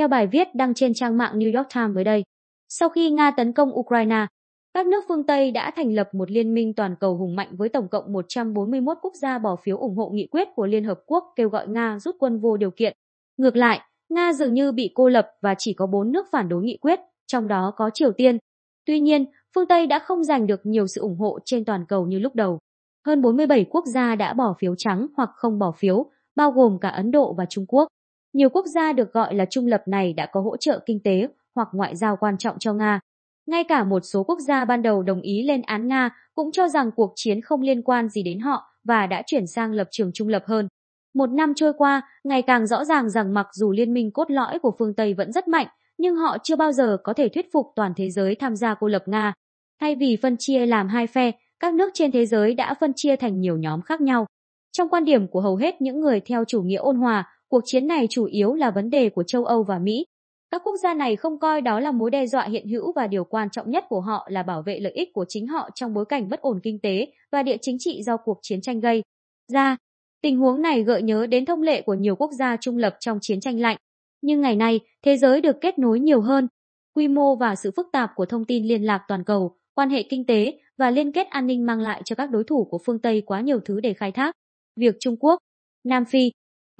Theo bài viết đăng trên trang mạng New York Times mới đây, sau khi Nga tấn công Ukraine, các nước phương Tây đã thành lập một liên minh toàn cầu hùng mạnh với tổng cộng 141 quốc gia bỏ phiếu ủng hộ nghị quyết của Liên Hợp Quốc kêu gọi Nga rút quân vô điều kiện. Ngược lại, Nga dường như bị cô lập và chỉ có 4 nước phản đối nghị quyết, trong đó có Triều Tiên. Tuy nhiên, phương Tây đã không giành được nhiều sự ủng hộ trên toàn cầu như lúc đầu. Hơn 47 quốc gia đã bỏ phiếu trắng hoặc không bỏ phiếu, bao gồm cả Ấn Độ và Trung Quốc. Nhiều quốc gia được gọi là trung lập này đã có hỗ trợ kinh tế hoặc ngoại giao quan trọng cho Nga. Ngay cả một số quốc gia ban đầu đồng ý lên án Nga cũng cho rằng cuộc chiến không liên quan gì đến họ và đã chuyển sang lập trường trung lập hơn. Một năm trôi qua, ngày càng rõ ràng rằng mặc dù liên minh cốt lõi của phương Tây vẫn rất mạnh, nhưng họ chưa bao giờ có thể thuyết phục toàn thế giới tham gia cô lập Nga. Thay vì phân chia làm hai phe, các nước trên thế giới đã phân chia thành nhiều nhóm khác nhau. Trong quan điểm của hầu hết những người theo chủ nghĩa ôn hòa, cuộc chiến này chủ yếu là vấn đề của châu Âu và Mỹ. Các quốc gia này không coi đó là mối đe dọa hiện hữu và điều quan trọng nhất của họ là bảo vệ lợi ích của chính họ trong bối cảnh bất ổn kinh tế và địa chính trị do cuộc chiến tranh gây ra. Tình huống này gợi nhớ đến thông lệ của nhiều quốc gia trung lập trong chiến tranh lạnh. Nhưng ngày nay, thế giới được kết nối nhiều hơn. Quy mô và sự phức tạp của thông tin liên lạc toàn cầu, quan hệ kinh tế và liên kết an ninh mang lại cho các đối thủ của phương Tây quá nhiều thứ để khai thác. Việc Trung Quốc, Nam Phi,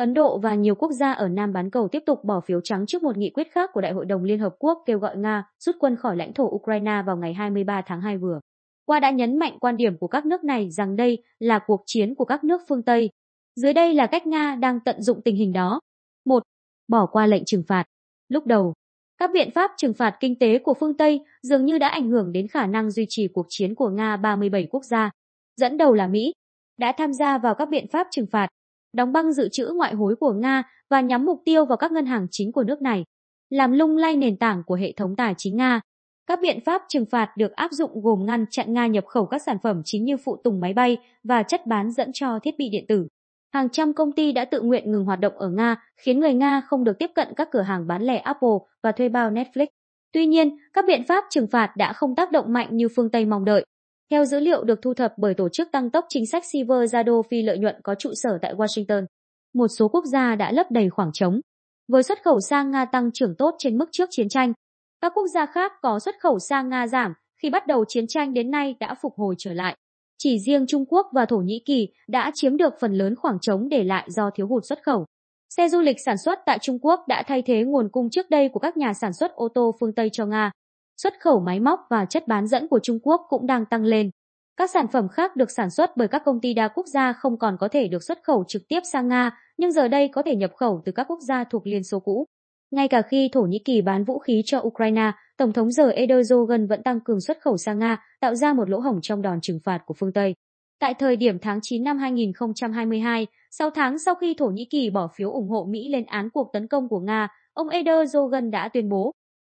Ấn Độ và nhiều quốc gia ở Nam bán cầu tiếp tục bỏ phiếu trắng trước một nghị quyết khác của Đại hội đồng Liên Hợp Quốc kêu gọi Nga rút quân khỏi lãnh thổ Ukraine vào ngày 23 tháng 2 vừa qua đã nhấn mạnh quan điểm của các nước này rằng đây là cuộc chiến của các nước phương Tây. Dưới đây là cách Nga đang tận dụng tình hình đó. 1. Bỏ qua lệnh trừng phạt. Lúc đầu, các biện pháp trừng phạt kinh tế của phương Tây dường như đã ảnh hưởng đến khả năng duy trì cuộc chiến của Nga 37 quốc gia. Dẫn đầu là Mỹ, đã tham gia vào các biện pháp trừng phạt, đóng băng dự trữ ngoại hối của Nga và nhắm mục tiêu vào các ngân hàng chính của nước này, làm lung lay nền tảng của hệ thống tài chính Nga. Các biện pháp trừng phạt được áp dụng gồm ngăn chặn Nga nhập khẩu các sản phẩm chính như phụ tùng máy bay và chất bán dẫn cho thiết bị điện tử. Hàng trăm công ty đã tự nguyện ngừng hoạt động ở Nga, khiến người Nga không được tiếp cận các cửa hàng bán lẻ Apple và thuê bao Netflix. Tuy nhiên, các biện pháp trừng phạt đã không tác động mạnh như phương Tây mong đợi. Theo dữ liệu được thu thập bởi tổ chức tăng tốc chính sách Silver Zado phi lợi nhuận có trụ sở tại Washington, một số quốc gia đã lấp đầy khoảng trống. Với xuất khẩu sang Nga tăng trưởng tốt trên mức trước chiến tranh, các quốc gia khác có xuất khẩu sang Nga giảm khi bắt đầu chiến tranh đến nay đã phục hồi trở lại. Chỉ riêng Trung Quốc và Thổ Nhĩ Kỳ đã chiếm được phần lớn khoảng trống để lại do thiếu hụt xuất khẩu. Xe du lịch sản xuất tại Trung Quốc đã thay thế nguồn cung trước đây của các nhà sản xuất ô tô phương Tây cho Nga. Xuất khẩu máy móc và chất bán dẫn của Trung Quốc cũng đang tăng lên. Các sản phẩm khác được sản xuất bởi các công ty đa quốc gia không còn có thể được xuất khẩu trực tiếp sang Nga, nhưng giờ đây có thể nhập khẩu từ các quốc gia thuộc Liên Xô cũ. Ngay cả khi Thổ Nhĩ Kỳ bán vũ khí cho Ukraine, Tổng thống giờ Erdogan vẫn tăng cường xuất khẩu sang Nga, tạo ra một lỗ hổng trong đòn trừng phạt của phương Tây. Tại thời điểm tháng 9 năm 2022, 6 tháng sau khi Thổ Nhĩ Kỳ bỏ phiếu ủng hộ Mỹ lên án cuộc tấn công của Nga, ông Erdogan đã tuyên bố,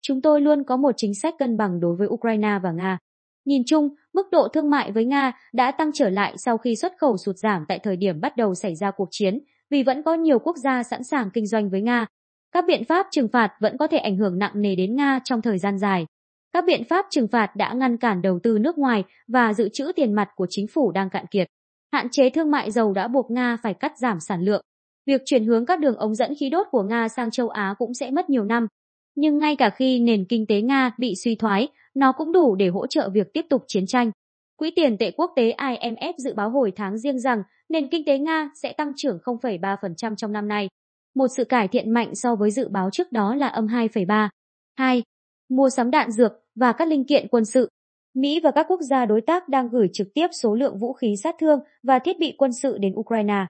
chúng tôi luôn có một chính sách cân bằng đối với Ukraine và Nga. Nhìn chung, mức độ thương mại với Nga đã tăng trở lại sau khi xuất khẩu sụt giảm tại thời điểm bắt đầu xảy ra cuộc chiến, vì vẫn có nhiều quốc gia sẵn sàng kinh doanh với Nga, các biện pháp trừng phạt vẫn có thể ảnh hưởng nặng nề đến Nga trong thời gian dài. Các biện pháp trừng phạt đã ngăn cản đầu tư nước ngoài và dự trữ tiền mặt của chính phủ đang cạn kiệt. Hạn chế thương mại dầu đã buộc Nga phải cắt giảm sản lượng. Việc chuyển hướng các đường ống dẫn khí đốt của Nga sang châu Á cũng sẽ mất nhiều năm. Nhưng ngay cả khi nền kinh tế Nga bị suy thoái, nó cũng đủ để hỗ trợ việc tiếp tục chiến tranh. Quỹ tiền tệ quốc tế IMF dự báo hồi tháng riêng rằng nền kinh tế Nga sẽ tăng trưởng 0,3% trong năm nay một sự cải thiện mạnh so với dự báo trước đó là âm 2,3. 2. Mua sắm đạn dược và các linh kiện quân sự. Mỹ và các quốc gia đối tác đang gửi trực tiếp số lượng vũ khí sát thương và thiết bị quân sự đến Ukraine.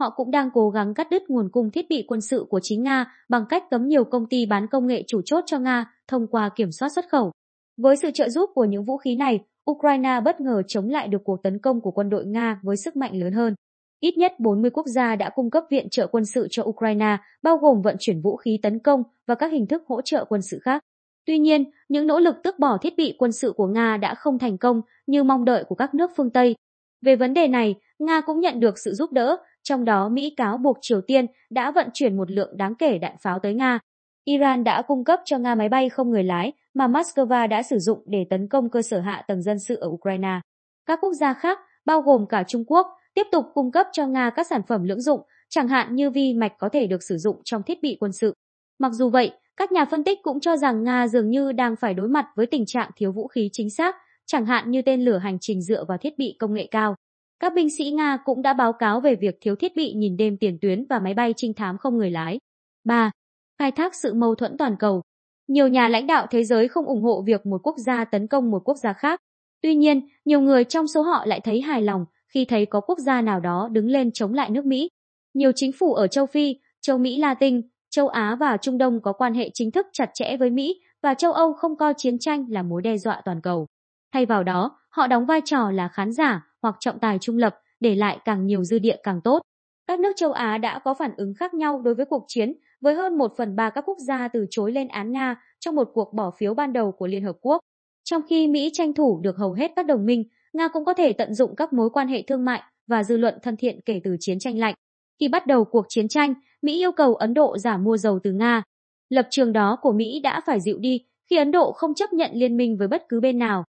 Họ cũng đang cố gắng cắt đứt nguồn cung thiết bị quân sự của chính Nga bằng cách cấm nhiều công ty bán công nghệ chủ chốt cho Nga thông qua kiểm soát xuất khẩu. Với sự trợ giúp của những vũ khí này, Ukraine bất ngờ chống lại được cuộc tấn công của quân đội Nga với sức mạnh lớn hơn. Ít nhất 40 quốc gia đã cung cấp viện trợ quân sự cho Ukraine, bao gồm vận chuyển vũ khí tấn công và các hình thức hỗ trợ quân sự khác. Tuy nhiên, những nỗ lực tước bỏ thiết bị quân sự của Nga đã không thành công như mong đợi của các nước phương Tây. Về vấn đề này, Nga cũng nhận được sự giúp đỡ, trong đó Mỹ cáo buộc Triều Tiên đã vận chuyển một lượng đáng kể đạn pháo tới Nga. Iran đã cung cấp cho Nga máy bay không người lái mà Moscow đã sử dụng để tấn công cơ sở hạ tầng dân sự ở Ukraine. Các quốc gia khác, bao gồm cả Trung Quốc, tiếp tục cung cấp cho Nga các sản phẩm lưỡng dụng, chẳng hạn như vi mạch có thể được sử dụng trong thiết bị quân sự. Mặc dù vậy, các nhà phân tích cũng cho rằng Nga dường như đang phải đối mặt với tình trạng thiếu vũ khí chính xác, chẳng hạn như tên lửa hành trình dựa vào thiết bị công nghệ cao. Các binh sĩ Nga cũng đã báo cáo về việc thiếu thiết bị nhìn đêm tiền tuyến và máy bay trinh thám không người lái. 3. Khai thác sự mâu thuẫn toàn cầu. Nhiều nhà lãnh đạo thế giới không ủng hộ việc một quốc gia tấn công một quốc gia khác. Tuy nhiên, nhiều người trong số họ lại thấy hài lòng khi thấy có quốc gia nào đó đứng lên chống lại nước Mỹ. Nhiều chính phủ ở châu Phi, châu Mỹ Latin, châu Á và Trung Đông có quan hệ chính thức chặt chẽ với Mỹ và châu Âu không coi chiến tranh là mối đe dọa toàn cầu. Thay vào đó, họ đóng vai trò là khán giả hoặc trọng tài trung lập, để lại càng nhiều dư địa càng tốt. Các nước châu Á đã có phản ứng khác nhau đối với cuộc chiến, với hơn một phần ba các quốc gia từ chối lên án Nga trong một cuộc bỏ phiếu ban đầu của Liên Hợp Quốc. Trong khi Mỹ tranh thủ được hầu hết các đồng minh, Nga cũng có thể tận dụng các mối quan hệ thương mại và dư luận thân thiện kể từ chiến tranh lạnh. Khi bắt đầu cuộc chiến tranh, Mỹ yêu cầu Ấn Độ giảm mua dầu từ Nga. Lập trường đó của Mỹ đã phải dịu đi khi Ấn Độ không chấp nhận liên minh với bất cứ bên nào.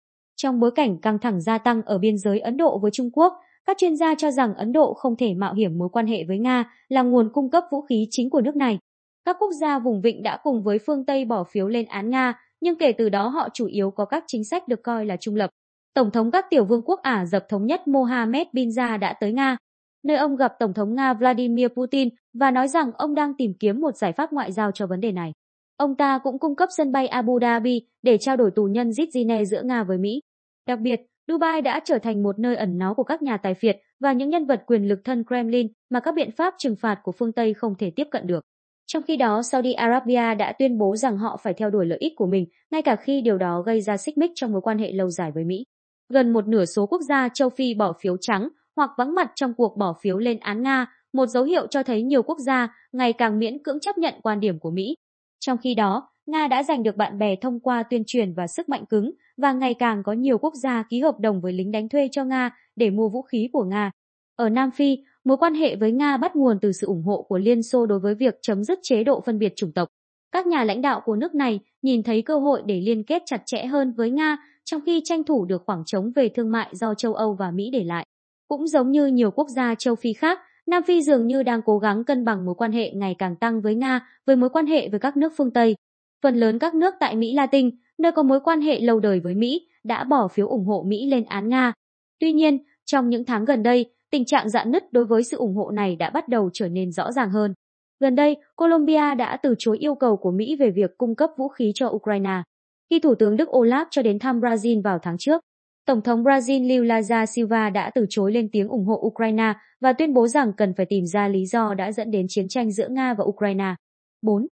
Trong bối cảnh căng thẳng gia tăng ở biên giới Ấn Độ với Trung Quốc, các chuyên gia cho rằng Ấn Độ không thể mạo hiểm mối quan hệ với Nga là nguồn cung cấp vũ khí chính của nước này. Các quốc gia vùng vịnh đã cùng với phương Tây bỏ phiếu lên án Nga, nhưng kể từ đó họ chủ yếu có các chính sách được coi là trung lập. Tổng thống các tiểu vương quốc Ả Rập Thống nhất Mohammed bin Zayed đã tới Nga, nơi ông gặp Tổng thống Nga Vladimir Putin và nói rằng ông đang tìm kiếm một giải pháp ngoại giao cho vấn đề này. Ông ta cũng cung cấp sân bay Abu Dhabi để trao đổi tù nhân Zizine giữa Nga với Mỹ. Đặc biệt, Dubai đã trở thành một nơi ẩn náu của các nhà tài phiệt và những nhân vật quyền lực thân Kremlin mà các biện pháp trừng phạt của phương Tây không thể tiếp cận được. Trong khi đó, Saudi Arabia đã tuyên bố rằng họ phải theo đuổi lợi ích của mình, ngay cả khi điều đó gây ra xích mích trong mối quan hệ lâu dài với Mỹ. Gần một nửa số quốc gia châu Phi bỏ phiếu trắng hoặc vắng mặt trong cuộc bỏ phiếu lên án Nga, một dấu hiệu cho thấy nhiều quốc gia ngày càng miễn cưỡng chấp nhận quan điểm của Mỹ. Trong khi đó, Nga đã giành được bạn bè thông qua tuyên truyền và sức mạnh cứng, và ngày càng có nhiều quốc gia ký hợp đồng với lính đánh thuê cho Nga để mua vũ khí của Nga. Ở Nam Phi, mối quan hệ với Nga bắt nguồn từ sự ủng hộ của Liên Xô đối với việc chấm dứt chế độ phân biệt chủng tộc. Các nhà lãnh đạo của nước này nhìn thấy cơ hội để liên kết chặt chẽ hơn với Nga trong khi tranh thủ được khoảng trống về thương mại do châu Âu và Mỹ để lại. Cũng giống như nhiều quốc gia châu Phi khác, Nam Phi dường như đang cố gắng cân bằng mối quan hệ ngày càng tăng với Nga với mối quan hệ với các nước phương Tây. Phần lớn các nước tại Mỹ Latin, nơi có mối quan hệ lâu đời với Mỹ, đã bỏ phiếu ủng hộ Mỹ lên án Nga. Tuy nhiên, trong những tháng gần đây, tình trạng dạn nứt đối với sự ủng hộ này đã bắt đầu trở nên rõ ràng hơn. Gần đây, Colombia đã từ chối yêu cầu của Mỹ về việc cung cấp vũ khí cho Ukraine. Khi Thủ tướng Đức Olaf cho đến thăm Brazil vào tháng trước, Tổng thống Brazil Lula da Silva đã từ chối lên tiếng ủng hộ Ukraine và tuyên bố rằng cần phải tìm ra lý do đã dẫn đến chiến tranh giữa Nga và Ukraine. 4.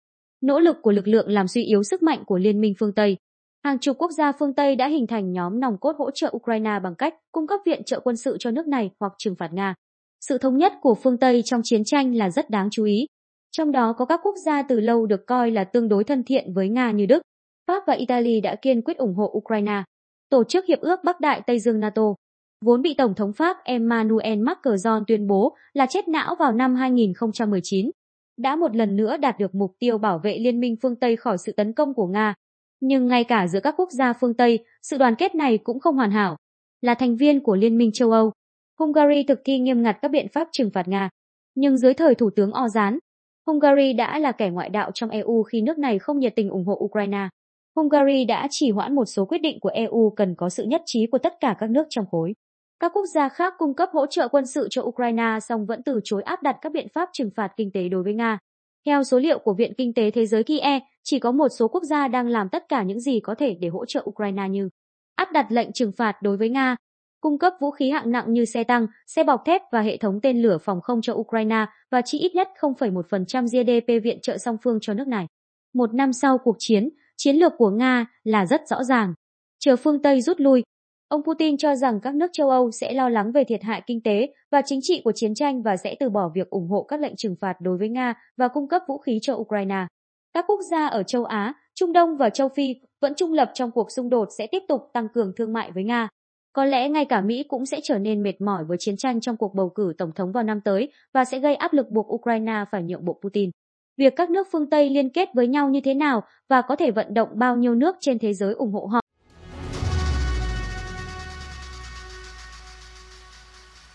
Nỗ lực của lực lượng làm suy yếu sức mạnh của Liên minh phương Tây. Hàng chục quốc gia phương Tây đã hình thành nhóm nòng cốt hỗ trợ Ukraine bằng cách cung cấp viện trợ quân sự cho nước này hoặc trừng phạt Nga. Sự thống nhất của phương Tây trong chiến tranh là rất đáng chú ý. Trong đó có các quốc gia từ lâu được coi là tương đối thân thiện với Nga như Đức, Pháp và Italy đã kiên quyết ủng hộ Ukraine. Tổ chức Hiệp ước Bắc Đại Tây Dương NATO, vốn bị Tổng thống Pháp Emmanuel Macron tuyên bố là chết não vào năm 2019, đã một lần nữa đạt được mục tiêu bảo vệ Liên minh phương Tây khỏi sự tấn công của Nga. Nhưng ngay cả giữa các quốc gia phương Tây, sự đoàn kết này cũng không hoàn hảo. Là thành viên của Liên minh châu Âu, Hungary thực thi nghiêm ngặt các biện pháp trừng phạt Nga. Nhưng dưới thời Thủ tướng Orbán, Hungary đã là kẻ ngoại đạo trong EU khi nước này không nhiệt tình ủng hộ Ukraine. Hungary đã chỉ hoãn một số quyết định của EU cần có sự nhất trí của tất cả các nước trong khối. Các quốc gia khác cung cấp hỗ trợ quân sự cho Ukraine song vẫn từ chối áp đặt các biện pháp trừng phạt kinh tế đối với Nga. Theo số liệu của Viện Kinh tế Thế giới KIE, chỉ có một số quốc gia đang làm tất cả những gì có thể để hỗ trợ Ukraine như áp đặt lệnh trừng phạt đối với Nga, cung cấp vũ khí hạng nặng như xe tăng, xe bọc thép và hệ thống tên lửa phòng không cho Ukraine và chi ít nhất 0,1% GDP viện trợ song phương cho nước này. Một năm sau cuộc chiến, chiến lược của Nga là rất rõ ràng. Chờ phương Tây rút lui, ông Putin cho rằng các nước châu Âu sẽ lo lắng về thiệt hại kinh tế và chính trị của chiến tranh và sẽ từ bỏ việc ủng hộ các lệnh trừng phạt đối với Nga và cung cấp vũ khí cho Ukraine. Các quốc gia ở châu Á, Trung Đông và châu Phi vẫn trung lập trong cuộc xung đột sẽ tiếp tục tăng cường thương mại với Nga. Có lẽ ngay cả Mỹ cũng sẽ trở nên mệt mỏi với chiến tranh trong cuộc bầu cử tổng thống vào năm tới và sẽ gây áp lực buộc Ukraine phải nhượng bộ Putin. Việc các nước phương Tây liên kết với nhau như thế nào và có thể vận động bao nhiêu nước trên thế giới ủng hộ họ